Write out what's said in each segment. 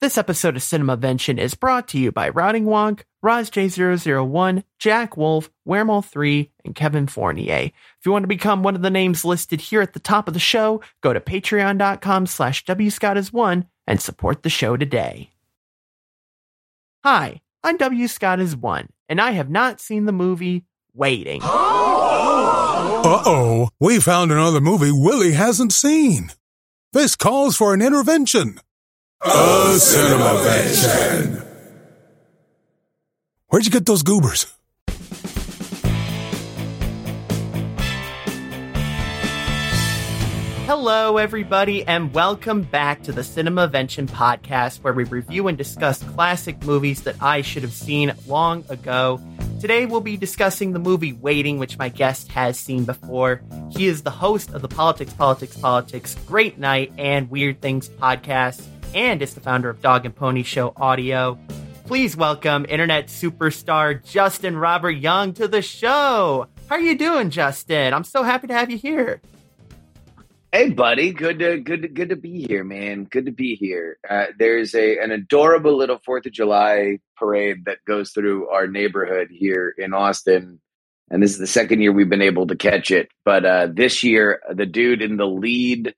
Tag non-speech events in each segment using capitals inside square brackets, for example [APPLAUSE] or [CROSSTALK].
This episode of Cinemavention is brought to you by Routing Wonk, RozJ001, Jack Wolf, Weremole3, and Kevin Fournier. If you want to become one of the names listed here at the top of the show, go to patreon.com slash wscottis1 and support the show today. Hi, I'm W. Scott is one, and I have not seen the movie Waiting. Uh oh, we found another movie Willie hasn't seen. This calls for an intervention. A cinema Cinemavention. Where'd you get those goobers? Hello, everybody, and welcome back to the Cinema Cinemavention podcast, where we review and discuss classic movies that I should have seen long ago. Today, we'll be discussing the movie Waiting, which my guest has seen before. He is the host of the Politics, Politics, Politics, Great Night, and Weird Things podcast, and is the founder of Dog and Pony Show Audio. Please welcome internet superstar Justin Robert Young to the show. How are you doing, Justin? I'm so happy to have you here. Hey, buddy. Good to good to, good to be here, man. Good to be here. Uh, there's a an adorable little Fourth of July parade that goes through our neighborhood here in Austin, and this is the second year we've been able to catch it. But uh, this year, the dude in the lead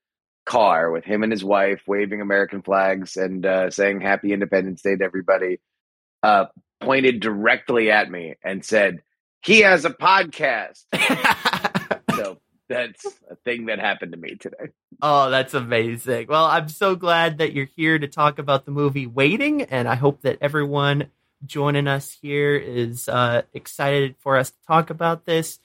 car with him and his wife waving American flags and uh, saying "Happy Independence Day" to everybody, uh, pointed directly at me and said, "He has a podcast." [LAUGHS] so that's a thing that happened to me today. Oh, that's amazing. Well, I'm so glad that you're here to talk about the movie Waiting, and I hope that everyone joining us here is uh, excited for us to talk about this.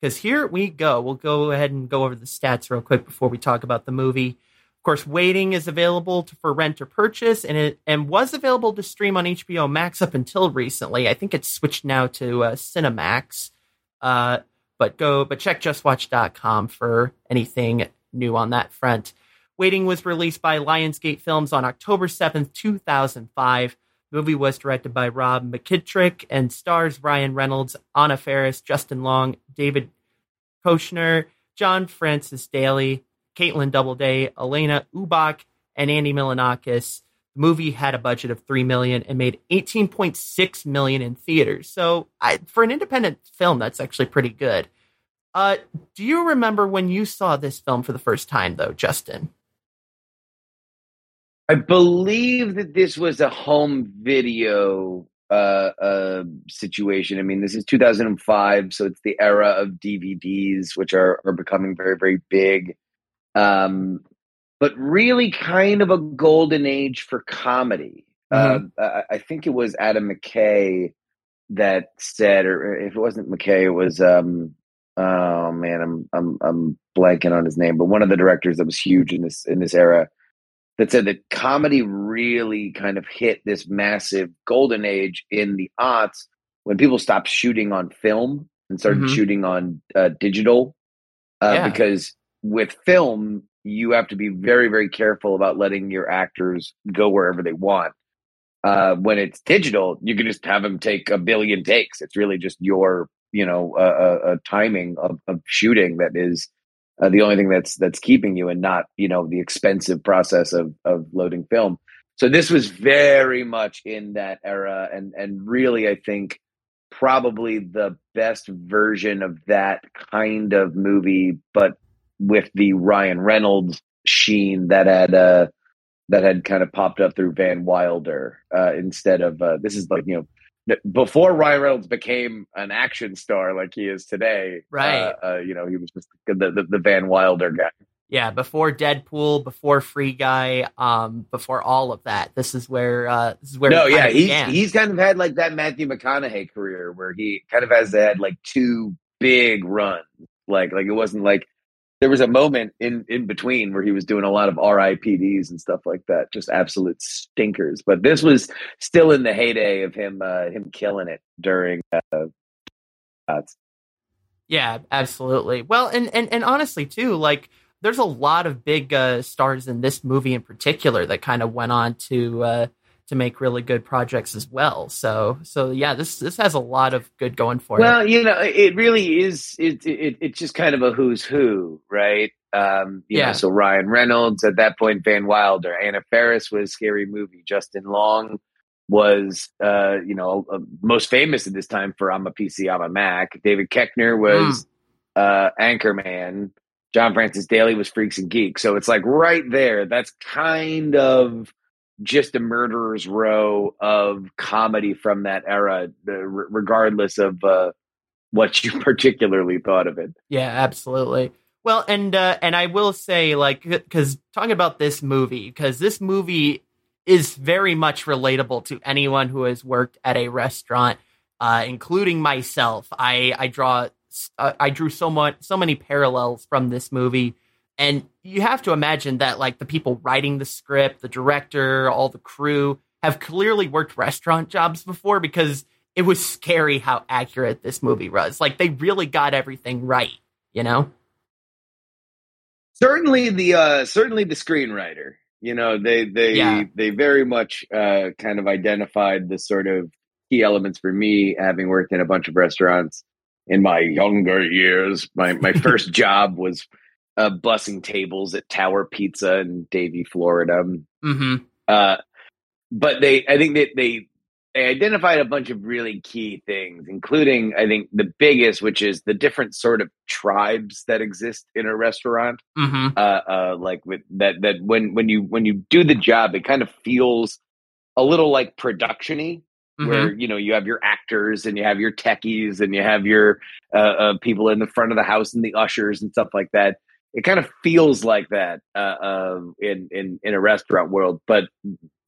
Because here we go. We'll go ahead and go over the stats real quick before we talk about the movie. Of course, Waiting is available to, for rent or purchase, and it and was available to stream on HBO Max up until recently. I think it's switched now to uh, Cinemax. Uh, but go but check justwatch.com for anything new on that front. Waiting was released by Lionsgate Films on October 7th, 2005. The movie was directed by Rob McKittrick and stars Ryan Reynolds, Anna Faris, Justin Long, David Koechner, John Francis Daly, Kaitlin Doubleday, Alanna Ubach, and Andy Milonakis. The movie had a budget of three million and made 18.6 million in theaters. So, I, for an independent film, that's actually pretty good. Uh, do you remember when you saw this film for the first time, though, Justin? I believe that this was a home video uh, uh, situation. I mean, this is 2005, so it's the era of DVDs, which are, are becoming very, very big. Um, but really kind of a golden age for comedy. Mm-hmm. Uh, I think it was Adam McKay that said, or if it wasn't McKay, it was um, oh man, I'm I'm I'm blanking on his name, but one of the directors that was huge in this in this era that said that comedy really kind of hit this massive golden age in the aughts when people stopped shooting on film and started Mhm. shooting on uh, digital uh, Yeah. because with film you have to be very very careful about letting your actors go wherever they want uh, when it's digital you can just have them take a billion takes it's really just your you know uh, uh, uh, timing of, of shooting that is uh, the only thing that's that's keeping you and not you know the expensive process of of loading film. So this was very much in that era and and really i think probably the best version of that kind of movie but with the ryan reynolds sheen that had uh that had kind of popped up through van wilder uh instead of uh this is like you know before Ryan Reynolds became an action star like he is today, Right. Uh, uh, you know, he was just the, the the Van Wilder guy. Yeah, before Deadpool, before Free Guy, um, before all of that. This is where uh, this is where no, yeah, he's began. he's kind of had like that Matthew McConaughey career where he kind of has had like two big runs. Like like it wasn't like there was a moment in in between where he was doing a lot of RIPDs and stuff like that, just absolute stinkers. But this was still in the heyday of him uh, him killing it during. Uh, Yeah, absolutely. Well, and and and honestly too, like there's a lot of big uh, stars in this movie in particular that kind of went on to uh, to make really good projects as well. So so yeah, this this has a lot of good going for well, it. Well, you know, it really is. It, it it's just kind of a who's who, right? Um, you Yeah. know, so Ryan Reynolds at that point, Van Wilder, Anna Faris was Scary Movie, Justin Long was, uh, you know, uh, most famous at this time for I'm a PC, I'm a Mac. David Koechner was uh, Anchorman. John Francis Daly was Freaks and Geeks. So it's like right there. That's kind of just a murderer's row of comedy from that era, regardless of uh, what you [LAUGHS] particularly thought of it. Yeah, absolutely. Well, and uh, and I will say, like, because talking about this movie, because this movie is very much relatable to anyone who has worked at a restaurant, uh, including myself. I I draw uh, I drew so much so many parallels from this movie, and you have to imagine that like the people writing the script, the director, all the crew have clearly worked restaurant jobs before because it was scary how accurate this movie was. Like they really got everything right, you know. Certainly the uh, certainly the screenwriter. You know, they they Yeah. they very much uh, kind of identified the sort of key elements for me, having worked in a bunch of restaurants in my younger years. My my [LAUGHS] first job was uh, bussing tables at Tower Pizza in Davie, Florida. Mm-hmm. Uh, but they, I think that they, they identified a bunch of really key things, including, I think, the biggest, which is the different sort of tribes that exist in a restaurant. Mm-hmm. Uh, uh, like with that, that when when you when you do the job, it kind of feels a little like production-y Mm-hmm. where you know you have your actors and you have your techies and you have your uh, uh, people in the front of the house and the ushers and stuff like that. It kind of feels like that uh, uh, in in in a restaurant world, but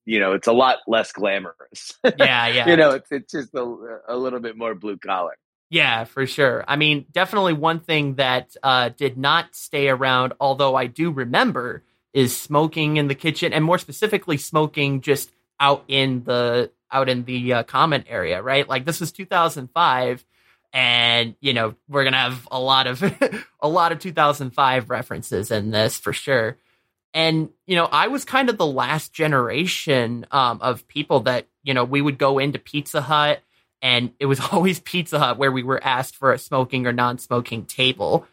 you know it's a lot less glamorous. [LAUGHS] yeah, yeah. you know, it's it's just a, a little bit more blue collar. Yeah, for sure. I mean, definitely one thing that uh, did not stay around, although I do remember, is smoking in the kitchen, and more specifically, smoking just out in the out in the uh, comment area. Right, like this was 2005, and you know we're gonna have a lot of [LAUGHS] a lot of 2005 references in this for sure. And you know, I was kind of the last generation um, of people that you know we would go into Pizza Hut and it was [LAUGHS] always Pizza Hut where we were asked for a smoking or non-smoking table.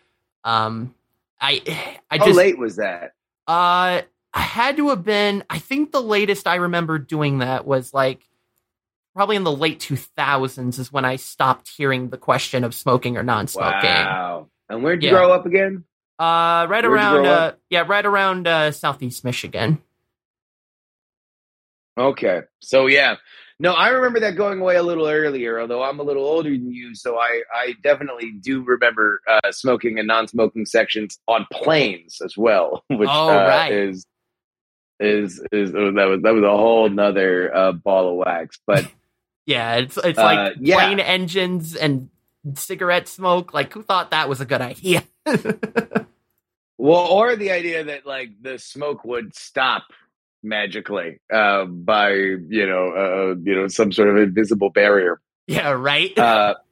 Um, I I just, How late was that? uh I had to have been. I think the latest I remember doing that was like probably in the late 2000s is when I stopped hearing the question of smoking or non-smoking. Wow. And where'd you Yeah. grow up again? Uh, right Where'd around uh, yeah, right around uh, southeast Michigan. Okay. So yeah. No, I remember that going away a little earlier, although I'm a little older than you, so I, I definitely do remember uh, smoking and non-smoking sections on planes as well, [LAUGHS] which Oh, uh, right. is is is that was that was a whole nother uh, ball of wax. But Yeah, it's it's Uh, like yeah. plane engines and cigarette smoke. Like, who thought that was a good idea? [LAUGHS] well, or the idea that like the smoke would stop magically uh, by you know uh, you know some sort of invisible barrier. yeah, right. Uh, [LAUGHS]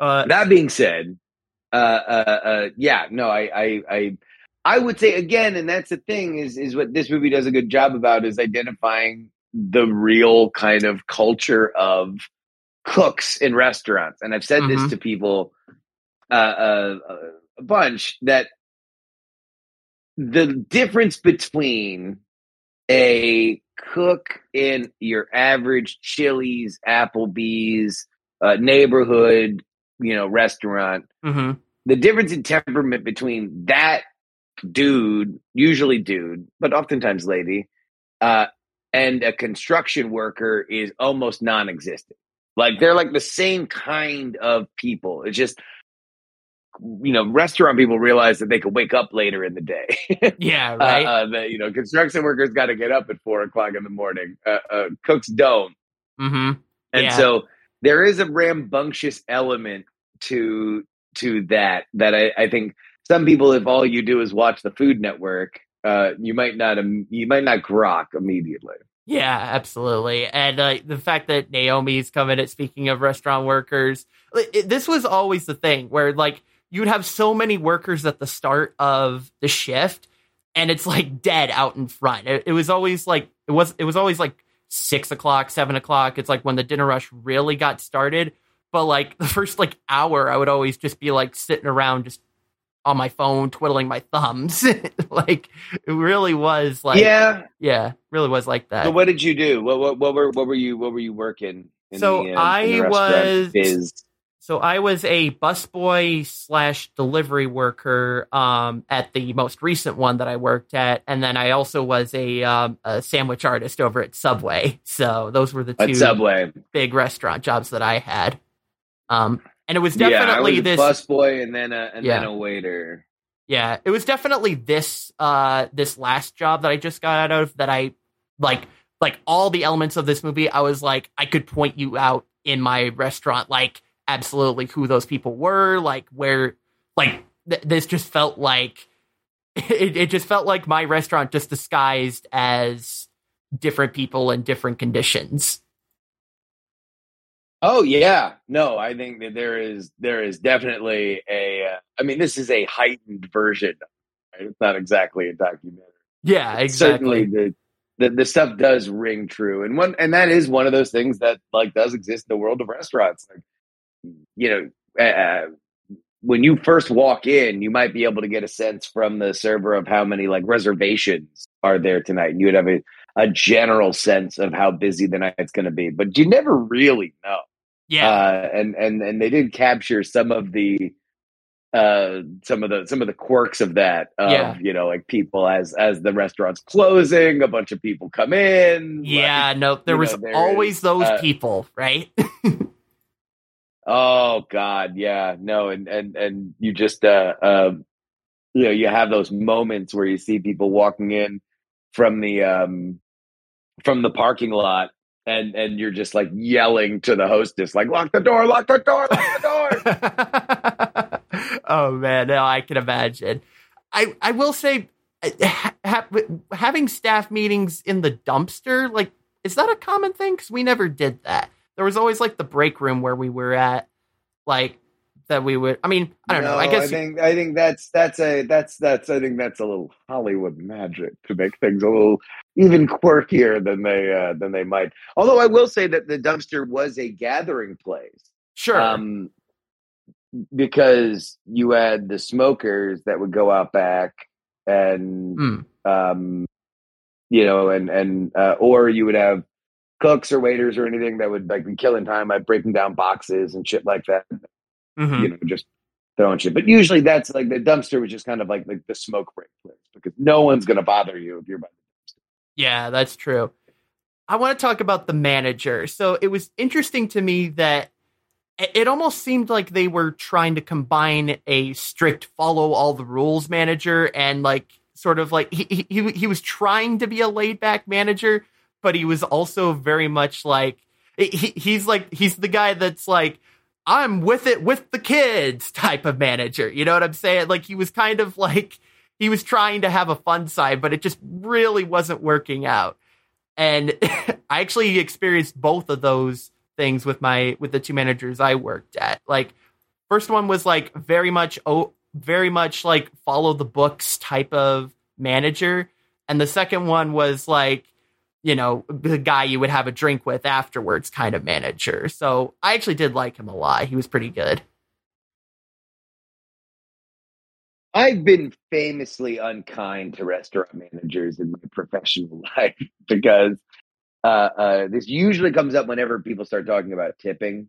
Uh, that being said, uh, uh, uh, yeah, no, I, I, I, I would say again, and that's the thing is, is what this movie does a good job about is identifying the real kind of culture of cooks in restaurants. And I've said this Mhm. to people uh, uh, a bunch that the difference between a cook in your average Chili's, Applebee's, uh, neighborhood, you know, restaurant, hmm the difference in temperament between that dude, usually dude, but oftentimes lady, uh, and a construction worker is almost non-existent. Like they're like the same kind of people. It's just you know, restaurant people realize that they could wake up later in the day. [LAUGHS] Yeah, right. Uh, uh, the, you know, construction workers got to get up at four o'clock in the morning. Uh, uh, cooks don't, hmm and Yeah. so there is a rambunctious element to to that that I, I think some people, if all you do is watch the Food Network, uh, you might not im- you might not grok immediately. Yeah, absolutely. And uh, the fact that Naomi's coming at speaking of restaurant workers, it- this was always the thing where like you'd have so many workers at the start of the shift and it's like dead out in front. It, it was always like it was it was always like six o'clock, seven o'clock. It's like when the dinner rush really got started. But like [LAUGHS] the first like hour, I would always just be like sitting around just on my phone, twiddling my thumbs. [LAUGHS] like it really was like yeah, yeah, really was like that. So what did you do? What what, what were what were you what were you working? In So the, uh, I was- biz? So I was a busboy slash delivery worker um, at the most recent one that I worked at, and then I also was a, um, a sandwich artist over at Subway. So those were the two at Subway. big restaurant jobs that I had. Um, and it was yeah, definitely was a this. busboy and then a and then a waiter. Yeah, it was definitely this uh this last job that I just got out of that I like like all the elements of this movie I was like I could point you out in my restaurant like absolutely who those people were like where like th- this just felt like [LAUGHS] it, it just felt like my restaurant just disguised as different people in different conditions. Oh yeah, no, I think that there is there is definitely a. Uh, I mean, this is a heightened version. Right? It's not exactly a documentary. Yeah, Certainly, exactly. the, the the stuff does ring true, and one and that is one of those things that like does exist in the world of restaurants. Like, you know, uh, when you first walk in, you might be able to get a sense from the server of how many like reservations are there tonight, and you would have a, a general sense of how busy the night's going to be, but you never really know Yeah. uh, and and and they did capture some of the uh some of the some of the quirks of that of Yeah. you know like people as as the restaurant's closing a bunch of people come in like- yeah, no, there was know, there always is, those uh, people, right? [LAUGHS] oh god yeah no and and and you just uh um you know you have those moments where you see people walking in from the um from the parking lot and and you're just like yelling to the hostess like lock the door lock the door lock the door [LAUGHS] oh man, no, I can imagine. I I will say, uh, ha- ha- having staff meetings in the dumpster, like, is that a common thing? Because we never did that. There was always like the break room where we were at, like that we would. I mean, I don't know. I guess I think I think that's that's a that's that's I think that's a little Hollywood magic to make things a little even quirkier than they uh, than they might. Although I will say that the dumpster was a gathering place, sure. um, because you had the smokers that would go out back and Mm. um, you know, and and uh, or you would have cooks or waiters or anything that would like be killing time by breaking down boxes and shit like that Mhm. you know, just throwing shit. But usually that's like the dumpster was just kind of like, like the smoke break place because no one's going to bother you if you're by the dumpster. Yeah, that's true. I want to talk about the manager. So it was interesting to me that it almost seemed like they were trying to combine a strict follow all the rules manager and like sort of like he he he- he was trying to be a laid back manager, but he was also very much like he, he's like he's the guy that's like I'm with it with the kids type of manager. You know what I'm saying? Like he was kind of like he was trying to have a fun side, but it just really wasn't working out. And [LAUGHS] I actually experienced both of those things with my with the two managers I worked at. Like first one was like very much oh very much like follow the books type of manager. And the second one was like, you know, the guy you would have a drink with afterwards kind of manager. So I actually did like him a lot. He was pretty good. I've been famously unkind to restaurant managers in my [LAUGHS] professional life because uh, uh, this usually comes up whenever people start talking about tipping.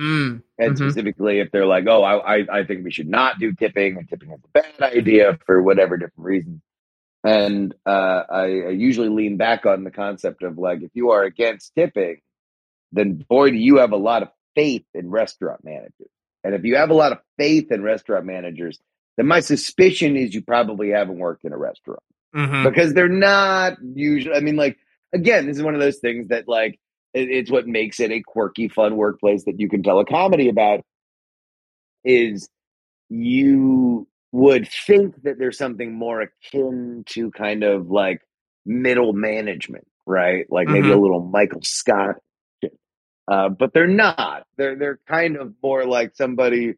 Mm. And Mhm. specifically, if they're like, "Oh, I, I, I think we should not do tipping, and tipping is a bad idea for whatever different reasons," and uh, I, I usually lean back on the concept of like, if you are against tipping, then boy, do you have a lot of faith in restaurant managers. And if you have a lot of faith in restaurant managers, then my suspicion is you probably haven't worked in a restaurant Mhm. because they're not usually. I mean, like again, this is one of those things that like it, it's what makes it a quirky, fun workplace that you can tell a comedy about. Is you would think that there's something more akin to kind of like middle management, right? Like maybe a little Michael Scott, uh, but they're not. They're they're kind of more like somebody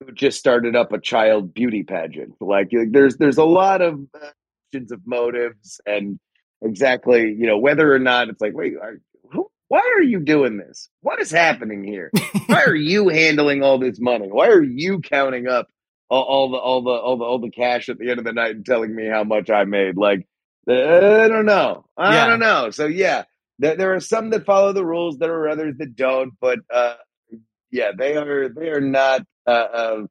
who just started up a child beauty pageant. Like, like, there's there's a lot of uh, questions of motives and exactly you know whether or not it's like wait are, who, why are you doing this what is happening here why are you handling all this money why are you counting up all, all the all the all the all the cash at the end of the night and telling me how much i made like i don't know i Yeah. don't know so yeah there, there are some that follow the rules there are others that don't but uh yeah they are they are not uh, uh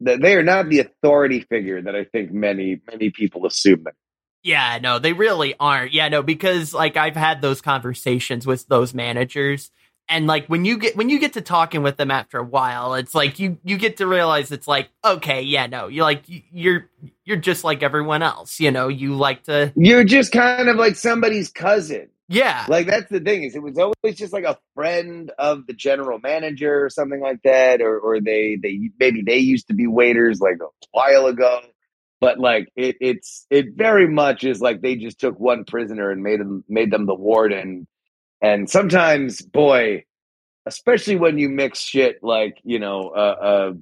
they they are not the authority figure that i think many many people assume that Yeah, no, they really aren't. Yeah, no, because like I've had those conversations with those managers and like when you get when you get to talking with them after a while, it's like you you get to realize it's like, okay, yeah, no, you're like you're you're just like everyone else, you know, you like to you're just kind of like somebody's cousin. Yeah. like that's the thing is it was always just like a friend of the general manager or something like that or or they they maybe they used to be waiters like a while ago. But like it it's it very much is like they just took one prisoner and made them made them the warden and sometimes boy especially when you mix shit like you know uh uh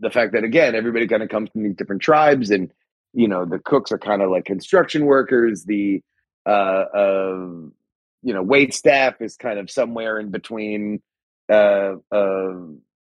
the fact that again everybody kind of comes from these different tribes and you know the cooks are kind of like construction workers the uh, uh you know wait staff is kind of somewhere in between uh uh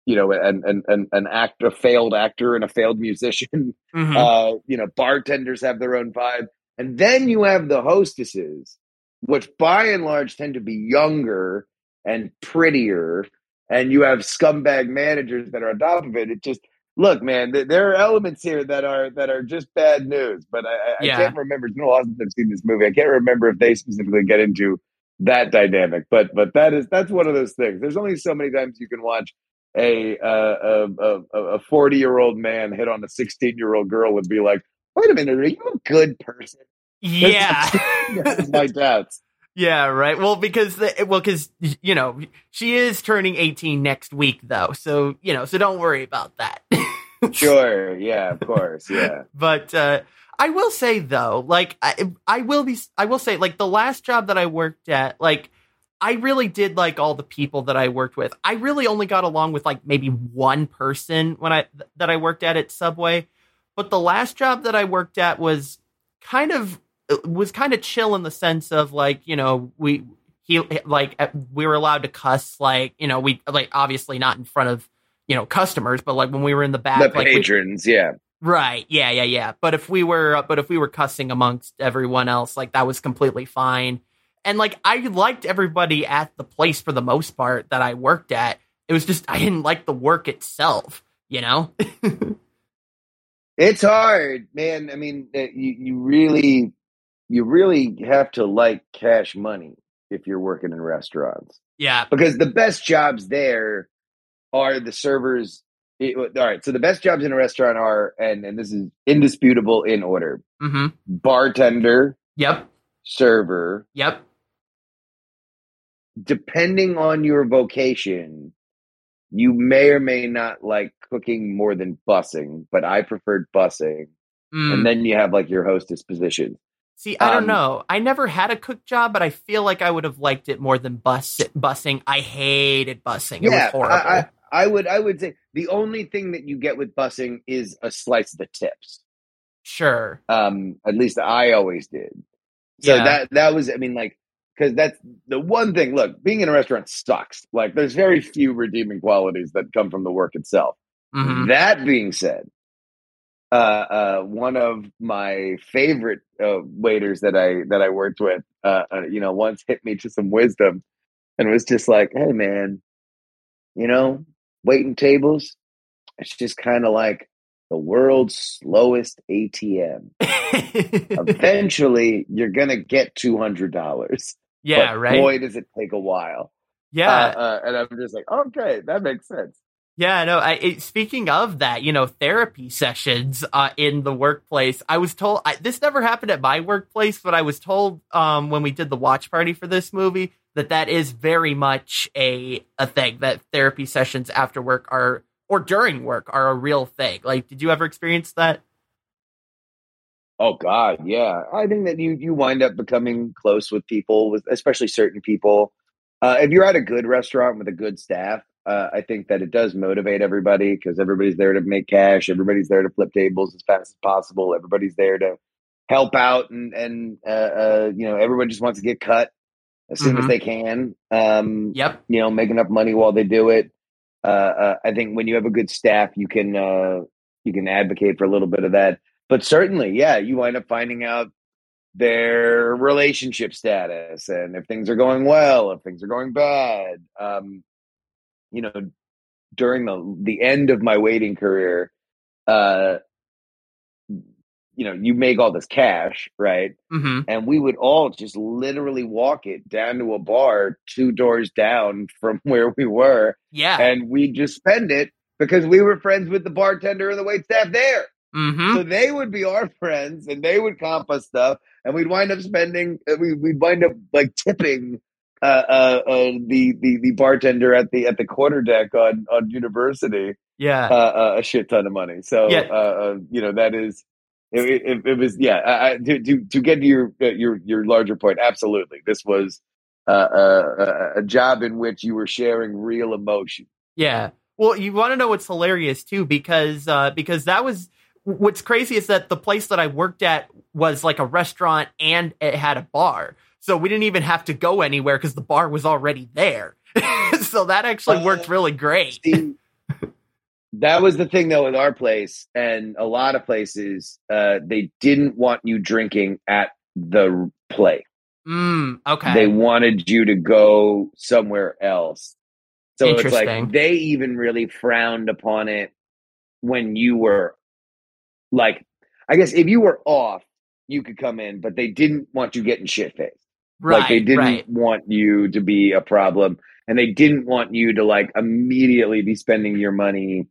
you know an an an, an act a failed actor and a failed musician. [LAUGHS] Mhm. uh you know bartenders have their own vibe. And then you have the hostesses which by and large tend to be younger and prettier and you have scumbag managers that are on top of it it just look man th- there are elements here that are that are just bad news but i, I, Yeah. I can't remember it's been a while since i've seen this movie i can't remember if they specifically get into that dynamic but but that is that's one of those things there's only so many times you can watch a uh, a a a 40 year old man hit on a 16 year old girl and be like wait a minute are you a good person yeah. [LAUGHS] My dad's. Yeah, right. Well, because the, well, because you know she is turning eighteen next week, though. So you know, so don't worry about that. [LAUGHS] sure yeah of course yeah but uh, I will say though, like I, I will be, I will say, like the last job that I worked at, like I really did like all the people that I worked with. I really only got along with like maybe one person when I that I worked at at Subway, but the last job that I worked at was kind of was kind of chill in the sense of like you know we he like uh, we were allowed to cuss like you know we like obviously not in front of you know customers but like when we were in the back the like we- patrons yeah Right. Yeah, yeah, yeah. But if we were uh, but if we were cussing amongst everyone else, like that was completely fine. And like I liked everybody at the place for the most part that I worked at. It was just I didn't like the work itself, you know? [LAUGHS] It's hard, man. I mean, you you really you really have to like cash money if you're working in restaurants yeah. because the best jobs there are the servers. it- all right, so the best jobs in a restaurant are, and and this is indisputable in order: Mhm. bartender, Yep. server. Yep. Depending on your vocation, you may or may not like cooking more than bussing, but I preferred bussing. Mm. And then you have like your hostess position. See, I don't um, know. I never had a cook job, but I feel like I would have liked it more than bus busing. I hated busing. It was horrible. I, I, I would I would say the only thing that you get with busing is a slice of the tips. sure. Um, at least I always did. So Yeah. that that was I mean like because that's the one thing. Look, being in a restaurant sucks. Like there's very few redeeming qualities that come from the work itself. Mhm. That being said, uh, uh, one of my favorite uh, waiters that I that I worked with, uh, uh, you know, once hit me to some wisdom, and was just like, "Hey, man, you know, waiting tables, it's just kind of like the world's slowest ATM. [LAUGHS] Eventually, you're gonna get two hundred dollars. yeah, but right. Boy, does it take a while. yeah. Uh, uh, and I'm just like, okay, that makes sense. Yeah, no. I, it, speaking of that, you know, therapy sessions uh, in the workplace. I was told I, this never happened at my workplace, but I was told um, when we did the watch party for this movie that that is very much a a thing. That therapy sessions after work are or during work are a real thing. Like, did you ever experience that? Oh God, yeah. I think that you you wind up becoming close with people, with especially certain people. Uh, if you're at a good restaurant with a good staff, uh, I think that it does motivate everybody because everybody's there to make cash. Everybody's there to flip tables as fast as possible. Everybody's there to help out and and uh, uh, you know everyone just wants to get cut as soon as Mhm. they can. Um, Yep. you know, make enough money while they do it. Uh, uh, I think when you have a good staff, you can uh, you can advocate for a little bit of that. But certainly, yeah, you wind up finding out their relationship status and if things are going well, if things are going bad. Um, you know, during the the end of my waiting career, uh, you know, you make all this cash, right? hmm and we would all just literally walk it down to a bar two doors down from [LAUGHS] where we were Yeah. and we'd just spend it because we were friends with the bartender and the wait staff there hmm so they would be our friends and they would comp us stuff and we'd wind up spending uh, we, we'd wind up like tipping uh, uh, uh, the, the the bartender at the at the quarter deck on on university Yeah. uh, uh, a shit ton of money. So Yeah. uh, uh, you know that is it, it, it was yeah. I, to, to to get to your your your larger point, absolutely, this was uh, uh, a, a job in which you were sharing real emotion. Yeah. Well, you want to know what's hilarious too, because uh, because that was what's crazy is that the place that I worked at was like a restaurant and it had a bar, so we didn't even have to go anywhere because the bar was already there. [LAUGHS] so that actually worked really great. See, that was the thing though with our place and a lot of places. Uh, they didn't want you drinking at the play. Mm, okay. They wanted you to go somewhere else. So it's like they even really frowned upon it when you were like, I guess if you were off, you could come in, but they didn't want you getting shit faced. Right. like they didn't right. want you to be a problem and they didn't want you to like immediately be spending your money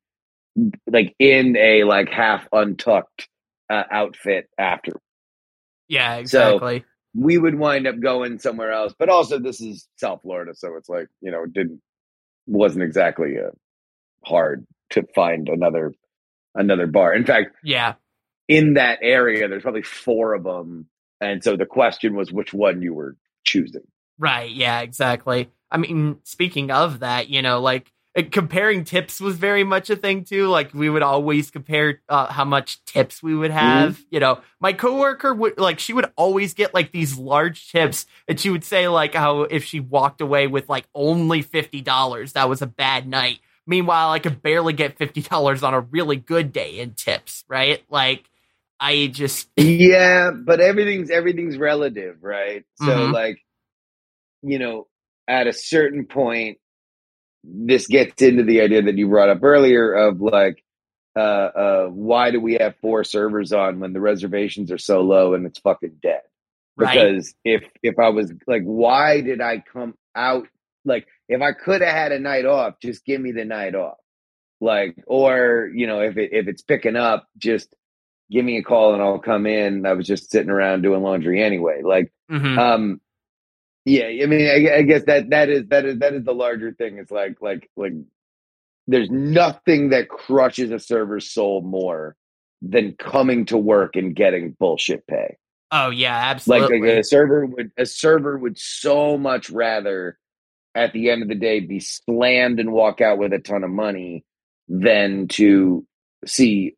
like in a like half untucked uh, outfit after Yeah. Exactly. we would wind up going somewhere else. But also, this is South Florida, so it's like you know, it didn't wasn't exactly uh, hard to find another another bar. In fact, yeah. in that area, there's probably four of them, and so the question was which one you were choosing. Right. Yeah, exactly. I mean, speaking of that, you know, like uh, comparing tips was very much a thing too. Like we would always compare uh, how much tips we would have. You know, my coworker would like she would always get like these large tips, and she would say like how if she walked away with like only fifty dollars, that was a bad night. Meanwhile, I could barely get fifty dollars on a really good day in tips. Right? Like I just Yeah, but everything's everything's relative, right? So Mhm. like, you know, at a certain point, this gets into the idea that you brought up earlier of like, uh, uh, why do we have four servers on when the reservations are so low and it's fucking dead? right. Because if if I was like, why did I come out? Like, if I could have had a night off, just give me the night off. Like, or you know, if it if it's picking up, just give me a call and I'll come in. I was just sitting around doing laundry anyway. Like, Mhm. um, yeah, I mean, I, I guess that that is that is that is the larger thing. It's like like like there's nothing that crushes a server's soul more than coming to work and getting bullshit pay. oh yeah, Like, absolutely. like a server would a server would so much rather at the end of the day be slammed and walk out with a ton of money than to see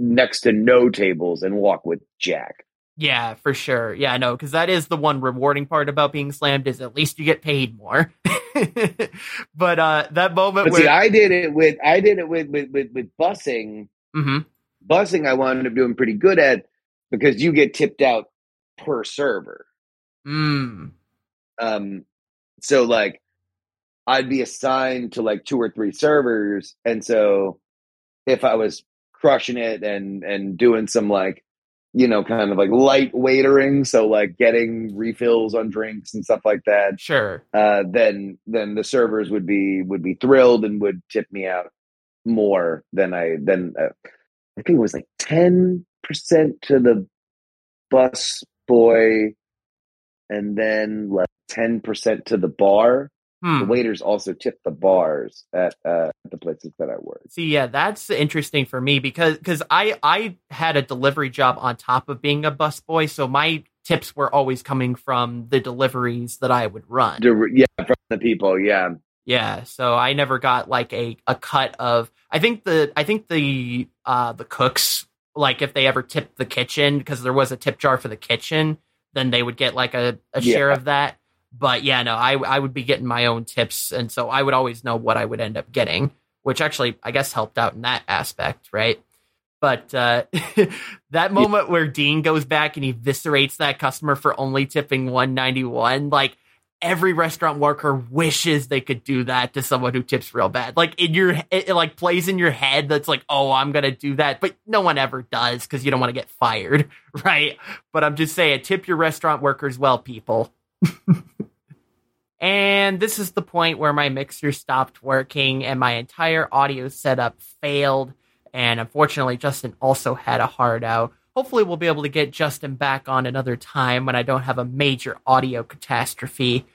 next to no tables and walk with Jack. Yeah, for sure. Yeah, no, because that is the one rewarding part about being slammed is at least you get paid more. [LAUGHS] but uh that moment But where see, I did it with I did it with with with, with busing. Mhm. Busing, I wound up doing pretty good at because you get tipped out per server. Mm. Um, so like I'd be assigned to like two or three servers, and so if I was crushing it and and doing some like you know kind of like light waitering, so like getting refills on drinks and stuff like that, Sure. uh, then then the servers would be would be thrilled and would tip me out more than I than uh, I think it was like ten percent to the bus boy, and then like ten percent to the bar. Hmm. The waiters also tip the bars at uh, the places that I work. See, yeah, that's interesting for me because because I I had a delivery job on top of being a busboy, so my tips were always coming from the deliveries that I would run. Yeah, from the people. Yeah, Yeah, so I never got like a, a cut of. I think the I think the uh the cooks like if they ever tipped the kitchen because there was a tip jar for the kitchen, then they would get like a, a Yeah. share of that. But yeah, no, I I would be getting my own tips, and so I would always know what I would end up getting, which actually I guess helped out in that aspect, right? But uh, [LAUGHS] that moment where Dean goes back and he eviscerates that customer for only tipping one ninety one, like every restaurant worker wishes they could do that to someone who tips real bad. Like in your, it, it like plays in your head that's like, oh, I'm gonna do that, but no one ever does because you don't want to get fired, [LAUGHS] right? But I'm just saying, tip your restaurant workers well, people. [LAUGHS] and this is the point where my mixer stopped working and my entire audio setup failed. And unfortunately, Justin also had a hard out. Hopefully, we'll be able to get Justin back on another time when I don't have a major audio catastrophe.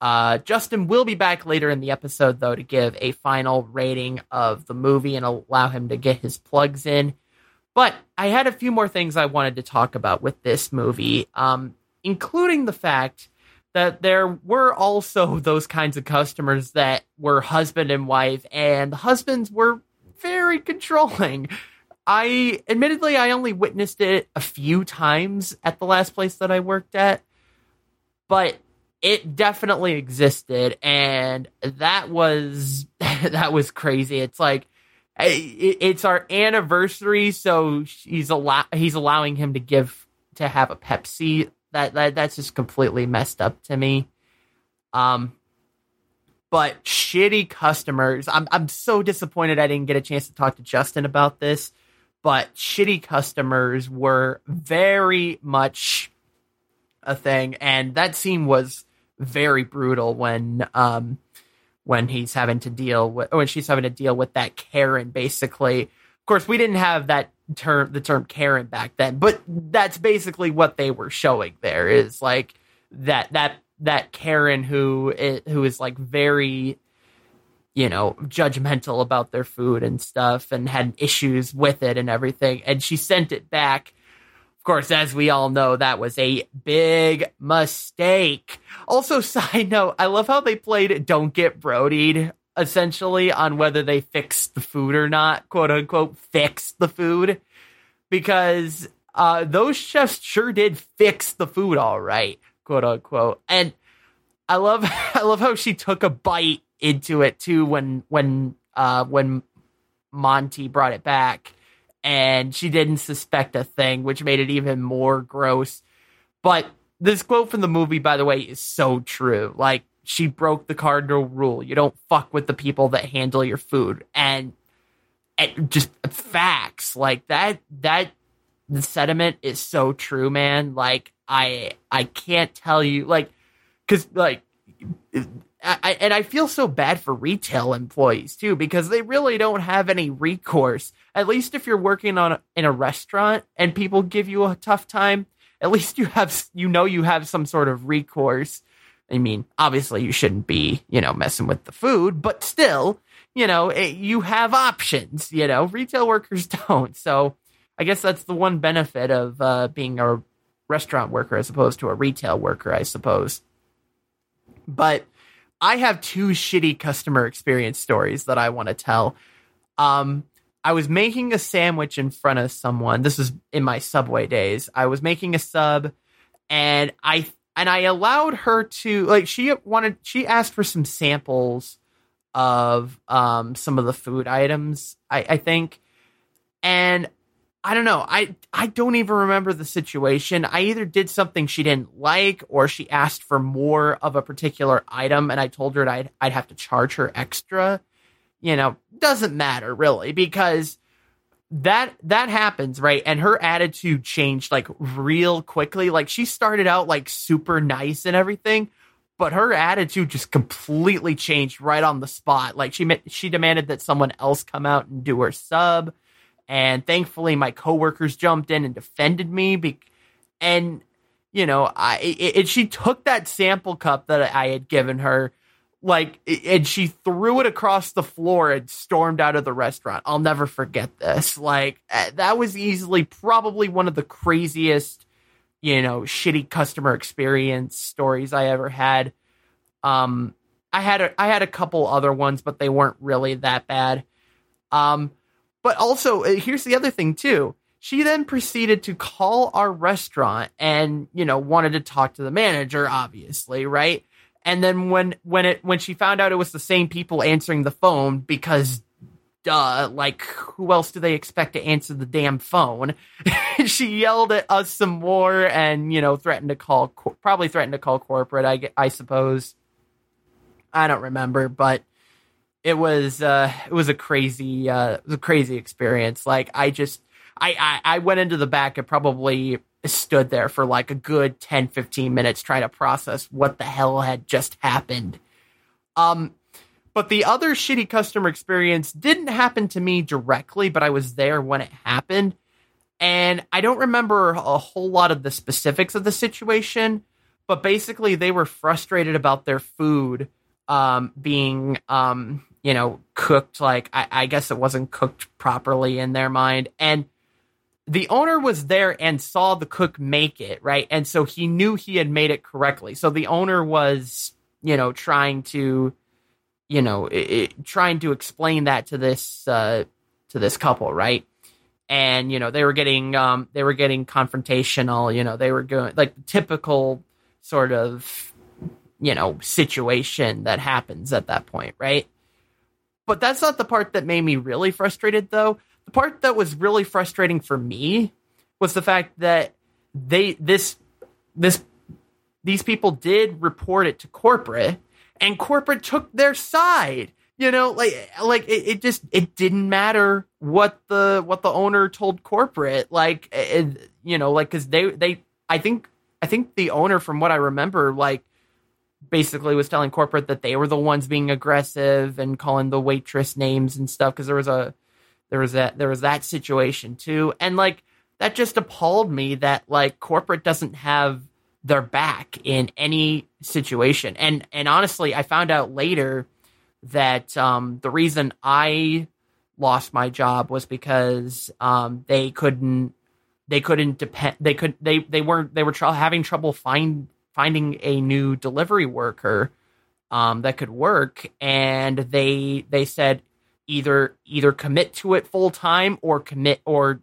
Uh, Justin will be back later in the episode, though, to give a final rating of the movie and allow him to get his plugs in. But I had a few more things I wanted to talk about with this movie, um, including the fact that there were also [LAUGHS] those kinds of customers that were husband and wife, and the husbands were very controlling. I admittedly I only witnessed it a few times at the last place that I worked at, but it definitely existed and that was [LAUGHS] that was crazy. It's like it's our anniversary so he's allow he's allowing him to give to have a Pepsi. That that that's just completely messed up to me. Um but shitty customers. I'm I'm so disappointed I didn't get a chance to talk to Justin about this, but shitty customers were very much a thing and that scene was very brutal when um when he's having to deal with when she's having to deal with that Karen basically. Of course, we didn't have that term the term Karen back then, but that's basically what they were showing there is like that that that Karen who who is like very you know judgmental about their food and stuff and had issues with it and everything and she sent it back. Of course as we all know that was a big mistake. Also [LAUGHS] side note i love how they played don't get brodied essentially on whether they fixed the food or not quote unquote fixed the food. Because uh, those chefs sure did fix the food all right quote unquote. And i love [LAUGHS] i love how she took a bite into it too when when uh when monty brought it back. And she didn't suspect a thing which made it even more gross. But this quote from the movie by the way is so true. Like she broke the cardinal rule you don't fuck with the people that handle your food and, and just facts like that that the sentiment is so true man like i i can't tell you like because like I- and I feel so bad for retail employees too because they really don't have any recourse. At least if you're working on a, in a restaurant and people give you a tough time, at least you have you know you have some sort of recourse. I mean, obviously you shouldn't be you know messing with the food, but still, you know it, you have options. You know, retail workers [LAUGHS] don't. So I guess that's the one benefit of uh, being a restaurant worker as opposed to a retail worker, I suppose. But I have two shitty customer experience stories that I want to tell. Um, I was making a sandwich in front of someone. This is in my Subway days. I was making a sub, and I and I allowed her to like she wanted she asked for some samples of um some of the food items. I, I think, and I don't know. I I don't even remember the situation. I either did something she didn't like or she asked for more of a particular item and I told her I'd I'd have to charge her extra. You know, doesn't matter really because that that happens, right? And her attitude changed like real quickly. Like she started out like super nice and everything, but her attitude just completely changed right on the spot. Like she she demanded that someone else come out and do her sub and thankfully my coworkers jumped in and defended me be- and you know i it, it- she took that sample cup that i had given her like and she threw it across the floor and stormed out of the restaurant i'll never forget this like eh, that was easily probably one of the craziest you know shitty customer experience stories i ever had um i had a i had a couple other ones but they weren't really that bad um but also, uh, here's the other thing too. she then proceeded to call our restaurant and, you know, wanted to talk to the manager, obviously, right? And then when when it when she found out it was the same people answering the phone because duh, like who else do they expect to answer the damn phone? [LAUGHS] she yelled at us some more and, you know, threatened to call probably threatened to call corporate, I I suppose. I don't remember, but it was uh it was a crazy uh it was a crazy experience. Like I just I, I, I went into the back and probably stood there for like a good 10, 15 minutes trying to process what the hell had just happened. Um, but the other shitty customer experience didn't happen to me directly, but I was there when it happened. And I don't remember a whole lot of the specifics of the situation, but basically they were frustrated about their food um, being, um, you know, cooked like I, I guess it wasn't cooked properly in their mind. And the owner was there and saw the cook make it, right? And so he knew he had made it correctly. So the owner was, you know, trying to, you know, it, trying to explain that to this uh, to this couple, right? And you know, they were getting um, they were getting confrontational. You know, they were going like typical sort of you know situation that happens at that point, right? But that's not the part that made me really frustrated, though the part that was really frustrating for me was the fact that they this this these people did report it to corporate and corporate took their side you know like like it, it just it didn't matter what the what the owner told corporate like it, you know like because they they i think i think the owner from what i remember like basically was telling corporate that they were the ones being aggressive and calling the waitress names and stuff because there was a there was that there was that situation too, and like that just appalled me that like corporate doesn't have their back in any situation. And and honestly, I found out later that um, the reason I lost my job was because um, they couldn't they couldn't depend they could they they weren't they were having trouble find finding a new delivery worker um, that could work and they they said either either commit to it full time or commit or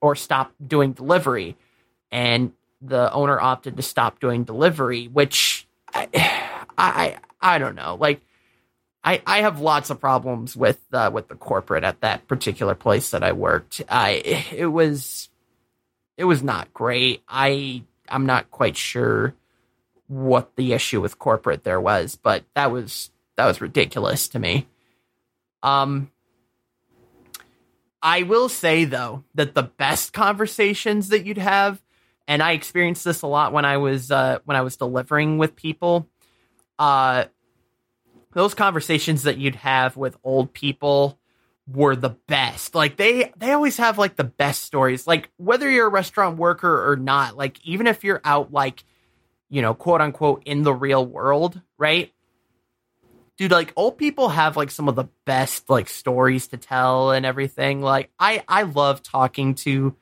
or stop doing delivery. And the owner opted to stop doing delivery which i i i don't know. Like i i have lots of problems with uh, with the corporate at that particular place that i worked. I it was it was not great. I i'm not quite sure what the issue with corporate there was but that was that was ridiculous to me um, I will say though that the best conversations that you'd have, and I experienced this a lot when I was uh, when I was delivering with people. Uh, those conversations that you'd have with old people were the best. Like they they always have like the best stories. Like whether you're a restaurant worker or not, like even if you're out like you know, quote unquote in the real world, right? Dude like old people have like some of the best like stories to tell and everything. Like i i love talking to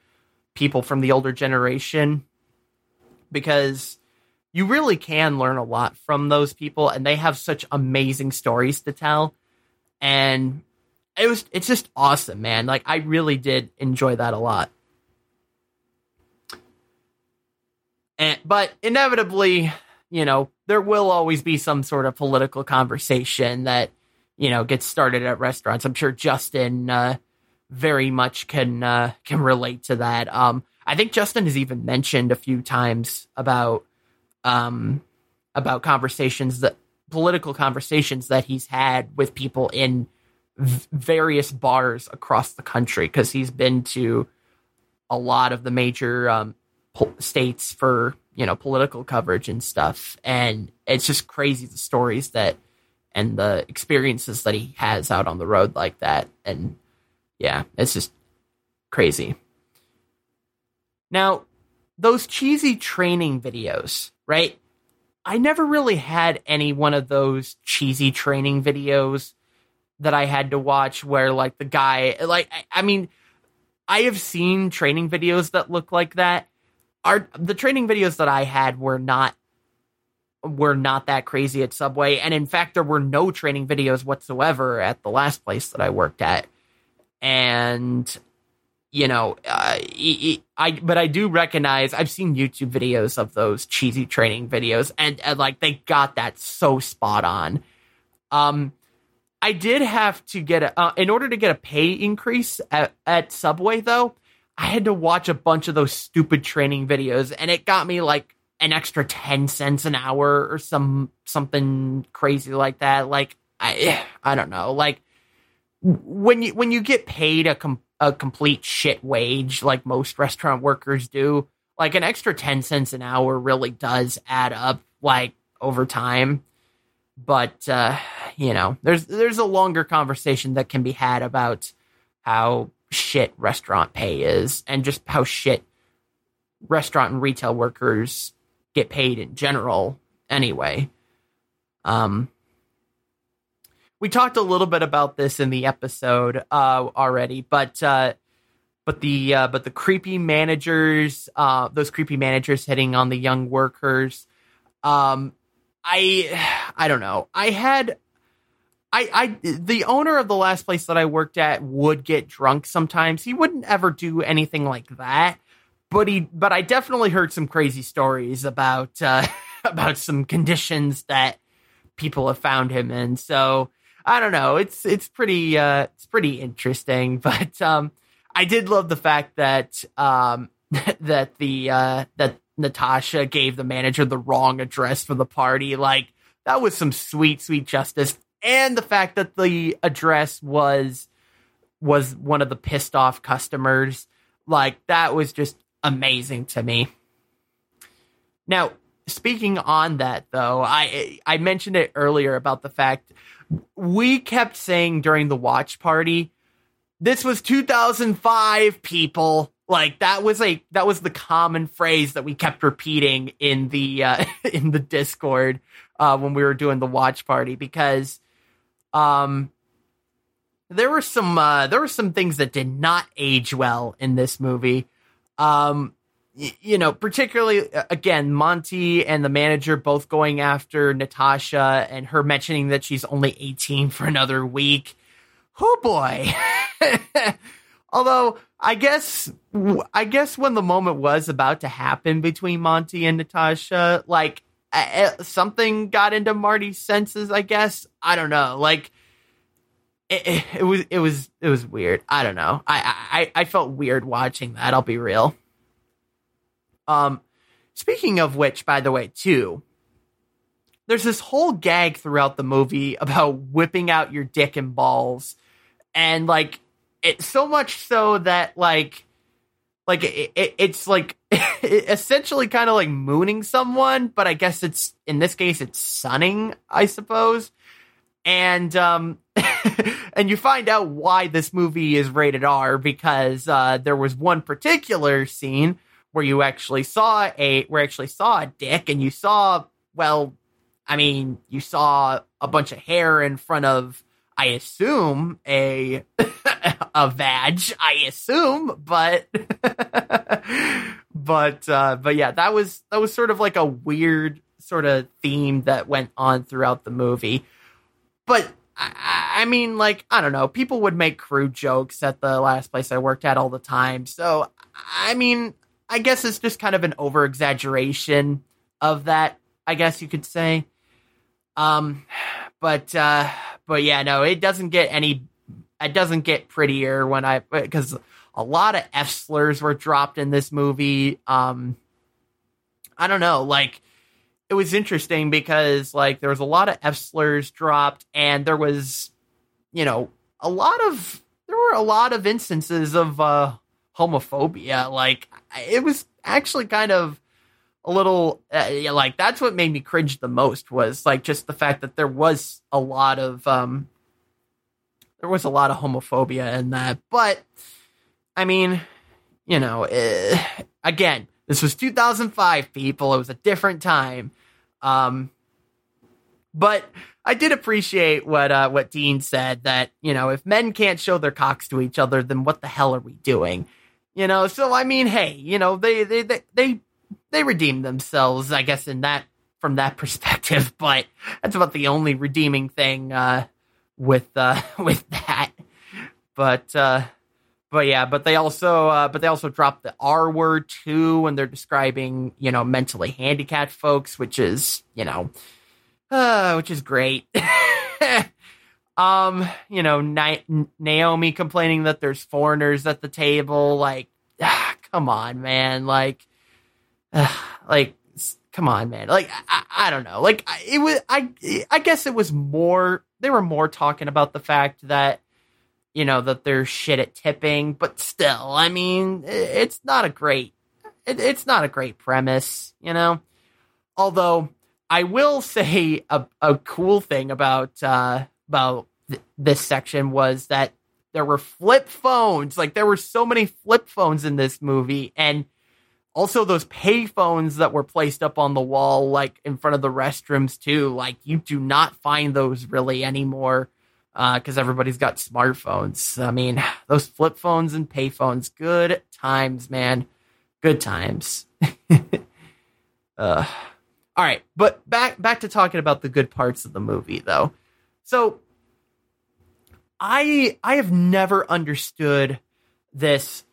people from the older generation because you really can learn a lot from those people and they have such amazing stories to tell. And it was it's just awesome man. Like i really did enjoy that a lot. And but inevitably you know, there will always be some sort of political conversation that, you know, gets started at restaurants. I'm sure Justin uh, very much can uh, can relate to that. Um, I think Justin has even mentioned a few times about um, about conversations that political conversations that he's had with people in v- various bars across the country because he's been to a lot of the major um, states for you know political coverage and stuff. And it's just crazy the stories that and the experiences that he has out on the road like that. And yeah it's just crazy. Now those cheesy training videos right? I never really had any one of those cheesy training videos that i had to watch where like the guy like i, I mean i have seen training videos that look like that our the training videos that I had were not were not that crazy at Subway, and in fact, there were no training videos whatsoever at the last place that I worked at, and you know, uh, I but I do recognize I've seen YouTube videos of those cheesy training videos, and, and like they got that so spot on. Um, I did have to get a uh, in order to get a pay increase at, at Subway though. I had to watch a bunch of those stupid training videos, and it got me like an extra ten cents an hour or some something crazy like that. Like I I don't know, like when you when you get paid a com- a complete shit wage like most restaurant workers do, like an extra 10 cents an hour really does add up like over time. But uh, you know, there's there's a longer conversation that can be had about how shit restaurant pay is and just how shit restaurant and retail workers get paid in general anyway. Um we talked a little bit about this in the episode uh, already, but uh, but the uh, but the creepy managers, uh, those creepy managers hitting on the young workers. Um, I I don't know. I had I I the owner of the last place that I worked at would get drunk sometimes. He wouldn't ever do anything like that, but he but I definitely heard some crazy stories about uh, [LAUGHS] about some conditions that people have found him in. So I don't know. It's it's pretty uh, it's pretty interesting, [LAUGHS] but um, I did love the fact that um, [LAUGHS] that the uh, that Natasha gave the manager the wrong address for the party. Like that was some sweet sweet justice, and the fact that the address was was one of the pissed off customers. Like that was just amazing to me. Now, speaking on that though, I I mentioned it earlier about the fact we kept saying during the watch party, this was 2005 people. Like that was a that was the common phrase that we kept repeating in the uh, [LAUGHS] in the Discord uh, when we were doing the watch party because um there were some uh, there were some things that did not age well in this movie. Um, you know, particularly uh, again, Monty and the manager both going after Natasha and her mentioning that she's only 18 for another week. Oh boy. [LAUGHS] Although I guess I guess when the moment was about to happen between Monty and Natasha, like something got into Marty's senses, I guess. I don't know. Like it, it, it was it was it was weird. I don't know. I, I I felt weird watching that, I'll be real. Um, speaking of which, by the way, too, there's this whole gag throughout the movie about whipping out your dick and balls, and like it so much so that like like it, it, it's like [LAUGHS] essentially kind of like mooning someone, but I guess it's in this case it's sunning, I suppose. And um [LAUGHS] and you find out why this movie is rated R because uh there was one particular scene where you actually saw a where actually saw a dick and you saw well i mean you saw a bunch of hair in front of i assume a [LAUGHS] a vag i assume but [LAUGHS] but uh but yeah that was that was sort of like a weird sort of theme that went on throughout the movie but I, I mean, like, I don't know. People would make crude jokes at the last place I worked at all the time. So, I mean, I guess it's just kind of an over exaggeration of that, I guess you could say. Um, but, uh, but yeah, no, it doesn't get any, it doesn't get prettier when I, because a lot of F slurs were dropped in this movie. Um, I don't know, like, it was interesting because, like, there was a lot of F slurs dropped, and there was, you know, a lot of, there were a lot of instances of, uh, homophobia. Like it was actually kind of a little uh, like that's what made me cringe the most was like just the fact that there was a lot of um there was a lot of homophobia in that. But I mean, you know, uh, again, this was 2005 people. It was a different time. Um but I did appreciate what uh, what Dean said that you know if men can't show their cocks to each other, then what the hell are we doing? You know, so I mean, hey, you know, they they they they, they redeemed themselves, I guess, in that from that [LAUGHS] perspective. But that's about the only redeeming thing uh, with uh, [LAUGHS] with that. But uh, but yeah, but they also uh, but they also drop the R word too when they're describing you know mentally handicapped folks, which is you know, uh, which is great. [LAUGHS] um, you know, Na- Naomi complaining that there's foreigners at the table, like, ah, [SIGHS] come on, man, like, [SIGHS] like, come on, man, like, I, I don't know, like, it was, I, I guess it was more, they were more talking about the fact that you know, that they're shit at tipping, but still, I mean, it's not a great, it, it's not a great premise, you know? Although I will [LAUGHS] say a, a cool thing about, uh, about th- this section was that there were flip phones. Like there were so many flip phones in this movie and also those pay phones that were placed up on the wall, like in front of the restrooms too. Like you do not find those really anymore because uh, everybody's got smartphones. I mean, [SIGHS] those flip phones and pay phones, good times, man. Good times. [LAUGHS] uh, all right, but back back to talking about the good parts of the movie, though. So, I I have never understood this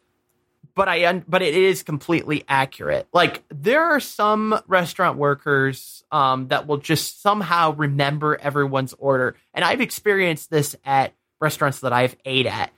but I but it is completely accurate. Like there are some restaurant workers um, that will just somehow remember everyone's order, and I've experienced this at restaurants that I've ate at.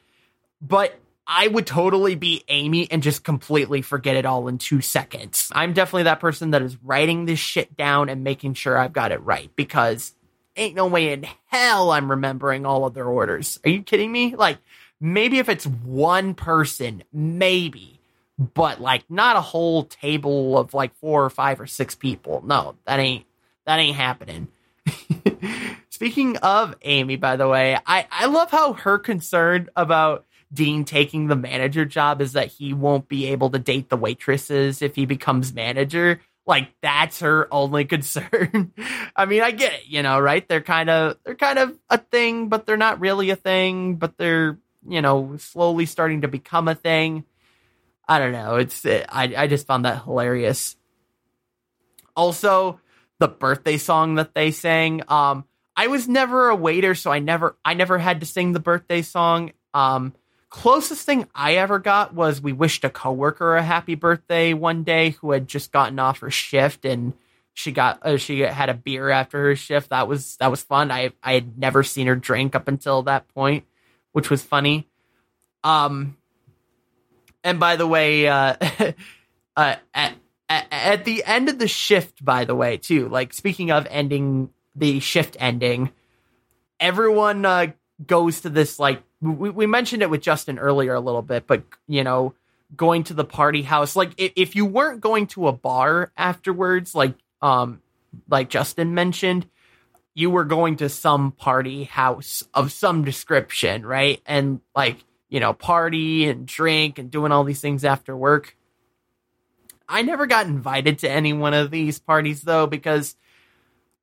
But I would totally be Amy and just completely forget it all in two seconds. I'm definitely that person that is writing this shit down and making sure I've got it right because ain't no way in hell I'm remembering all of their orders. Are you kidding me? Like maybe if it's one person, maybe, but like not a whole table of like four or five or six people. No, that ain't that ain't happening. [LAUGHS] Speaking of Amy, by the way, I, I love how her concern about Dean taking the manager job is that he won't be able to date the waitresses if he becomes manager. Like that's her only [LAUGHS] concern. I mean, I get it, you know, right? They're kind of they're kind of a thing, but they're not really a thing, but they're you know, slowly starting to become a thing. I don't know. It's it, I I just found that hilarious. Also, the birthday song that they sang. Um, I was never a waiter, so I never I never had to sing the birthday song. Um, closest thing I ever got was we wished a coworker a happy birthday one day who had just gotten off her shift and she got uh, she had a beer after her shift. That was that was fun. I I had never seen her drink up until that point which was funny. Um, and by the way, uh, [LAUGHS] uh, at, at, at the end of the shift, by the way, too, like speaking of ending the shift ending, everyone uh, goes to this like we, we mentioned it with Justin earlier a little bit, but you know, going to the party house, like if, if you weren't going to a bar afterwards, like um, like Justin mentioned, you were going to some party house of some description, right? And like, you know, party and drink and doing all these things after work. I never got invited to any one of these parties though, because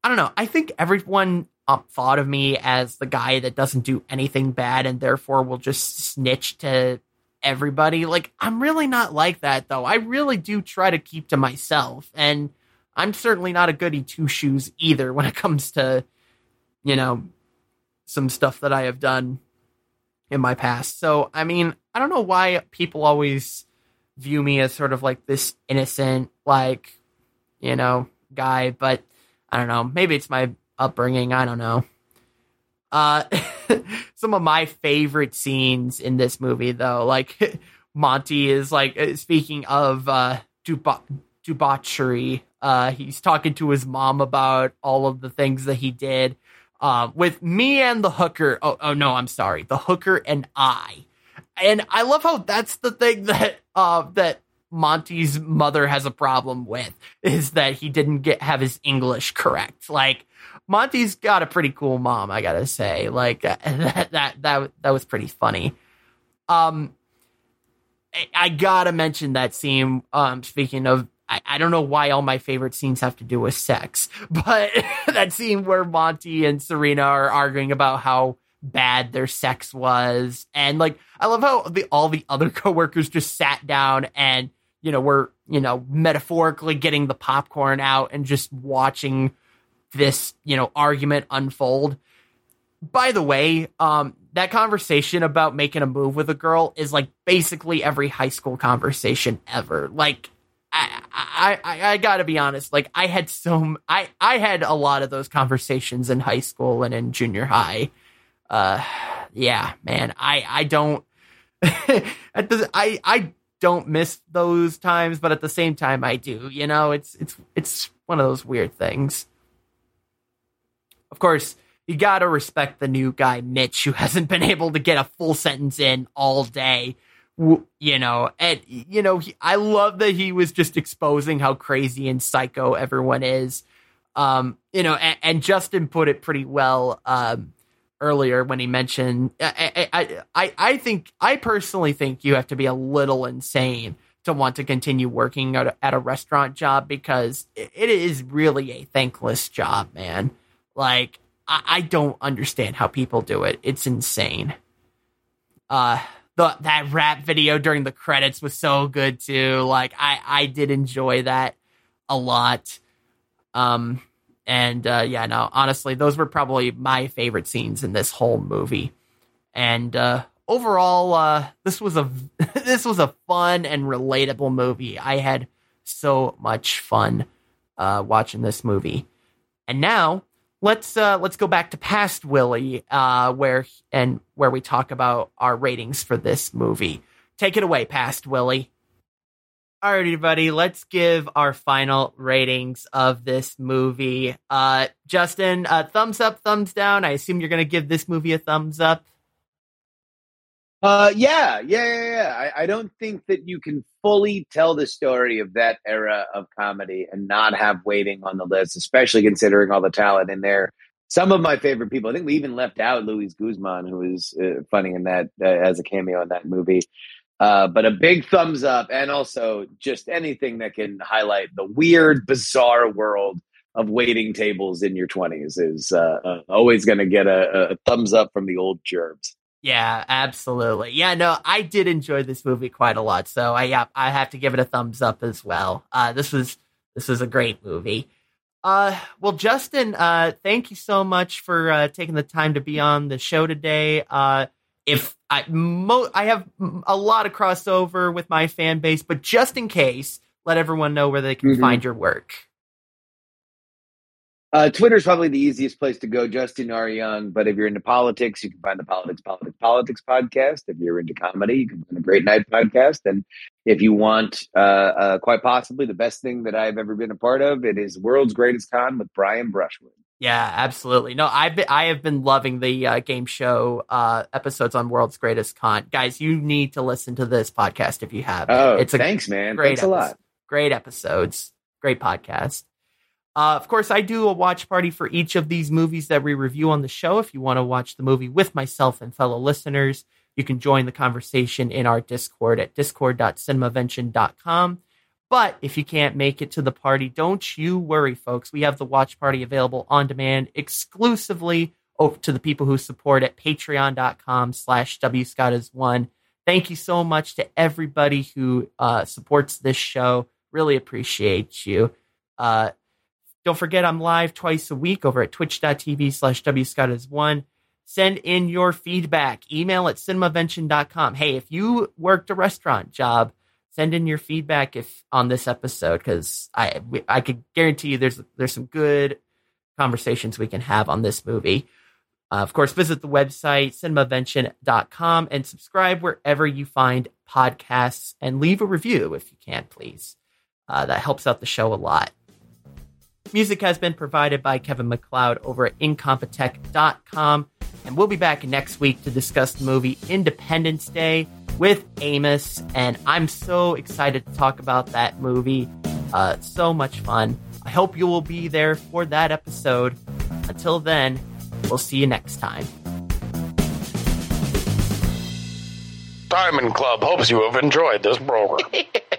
I don't know. I think everyone thought of me as the guy that doesn't do anything bad and therefore will just snitch to everybody. Like, I'm really not like that though. I really do try to keep to myself. And I'm certainly not a goody two shoes either when it comes to, you know, some stuff that I have done in my past. So, I mean, I don't know why people always view me as sort of like this innocent, like, you know, guy, but I don't know. Maybe it's my upbringing. I don't know. Uh, [LAUGHS] some of my favorite scenes in this movie, though, like [LAUGHS] Monty is like uh, speaking of uh, deba- debauchery uh, he's talking to his mom about all of the things that he did. Uh, with me and the hooker. Oh, oh no, I'm sorry. The hooker and I. And I love how that's the thing [LAUGHS] that uh, that Monty's mother has a problem with is that he didn't get have his English correct. Like Monty's got a pretty cool mom, I gotta say. Like [LAUGHS] that that that that was pretty funny. Um, I gotta mention that scene. Um, speaking of I, I don't know why all my favorite scenes have to do with sex, [LAUGHS] but [LAUGHS] that scene where Monty and Serena are arguing about how bad their sex was, and like I love how the all the other [LAUGHS] coworkers just sat down and you know were you know metaphorically getting the popcorn out and just watching this you know argument unfold. By the way, um, that conversation about making a move with a girl is like basically every high school conversation ever. Like, I, I, I, gotta be honest. Like, I had so, I, I had a lot of those conversations in high school and in junior high. Uh, yeah, man, I, I don't, [LAUGHS] at the, I, I don't miss those times, but at the same time, I do. You know, it's, it's, it's one of those weird things. Of course, you got to respect the new guy, Mitch, who [LAUGHS] hasn't been able to get a full sentence in all day. You know, and, you know, he, I love that he was just exposing how crazy and psycho everyone is. Um, you know, and, and Justin put it pretty well um, earlier when he mentioned. I, I, I, I think, I personally think you have to be a little insane to want to continue working at a, at a restaurant job because it is really a thankless job, man. Like, I, I don't understand how people do it. It's insane. Uh, the that rap video during the credits was so good too. Like, I I did enjoy that a lot. Um, and uh, yeah, no, honestly, those were probably my favorite scenes in this whole movie. And uh, overall, uh, this was a [LAUGHS] this was a fun and relatable movie. I had so much fun uh, watching this movie. And now let's uh, let's go back to past Willie, uh, where and where we talk about our ratings for this movie. Take it away, past Willie. All right, everybody, let's give our final ratings of this movie. Uh, Justin, uh, thumbs up, thumbs down. I assume you're going to give this movie a thumbs up. Uh, yeah, yeah, yeah, yeah. I, I don't think that you can fully tell the story of that era of comedy and not have waiting on the list, especially considering all the talent in there. Some of my favorite people. I think we even left out Luis Guzman, who is uh, funny in that uh, as a cameo in that movie. Uh, but a big thumbs up, and also just anything that can highlight the weird, bizarre world of waiting tables in your twenties is uh, uh, always going to get a, a thumbs up from the old germs. Yeah, absolutely. Yeah, no, I did enjoy this movie quite a lot. So I yeah, I have to give it a thumbs up as well. Uh, this was this was a great movie. Uh, well, Justin, uh, thank you so much for uh, taking the time to be on the show today. Uh, if I mo- I have a lot of crossover with my fan base, but just in case, let everyone know where they can mm-hmm. find your work. Uh, Twitter is probably the easiest place to go, Justin R. Young. But if you're into politics, you can find the Politics, Politics, Politics podcast. If you're into comedy, you can find the Great Night podcast. And if you want, uh, uh, quite possibly the best thing that I've ever been a part of, it is World's Greatest Con with Brian Brushwood. Yeah, absolutely. No, I've been, I have been loving the uh, game show uh, episodes on World's Greatest Con. Guys, you need to listen to this podcast if you have. Oh, it's a thanks, man. Great thanks episode. a lot. Great episodes. Great podcast. Uh, of course, I do a watch party for each of these movies that we review on the show. If you want to watch the movie with myself and fellow listeners, you can join the conversation in our Discord at discord.cinemavention.com. But if you can't make it to the party, don't you worry, folks. We have the watch party available on demand exclusively to the people who support at patreon.com slash wscottis1. Thank you so much to everybody who uh, supports this show. Really appreciate you. Uh, don't forget, I'm live twice a week over at twitch.tv slash wscottis1. Send in your feedback. Email at cinemavention.com. Hey, if you worked a restaurant job, send in your feedback if on this episode because I I could guarantee you there's there's some good conversations we can have on this movie. Uh, of course, visit the website cinemavention.com and subscribe wherever you find podcasts and leave a review if you can, please. Uh, that helps out the show a lot. Music has been provided by Kevin MacLeod over at Incompetech.com. And we'll be back next week to discuss the movie Independence Day with Amos. And I'm so excited to talk about that movie. Uh, so much fun. I hope you will be there for that episode. Until then, we'll see you next time. Diamond Club hopes you have enjoyed this program. [LAUGHS]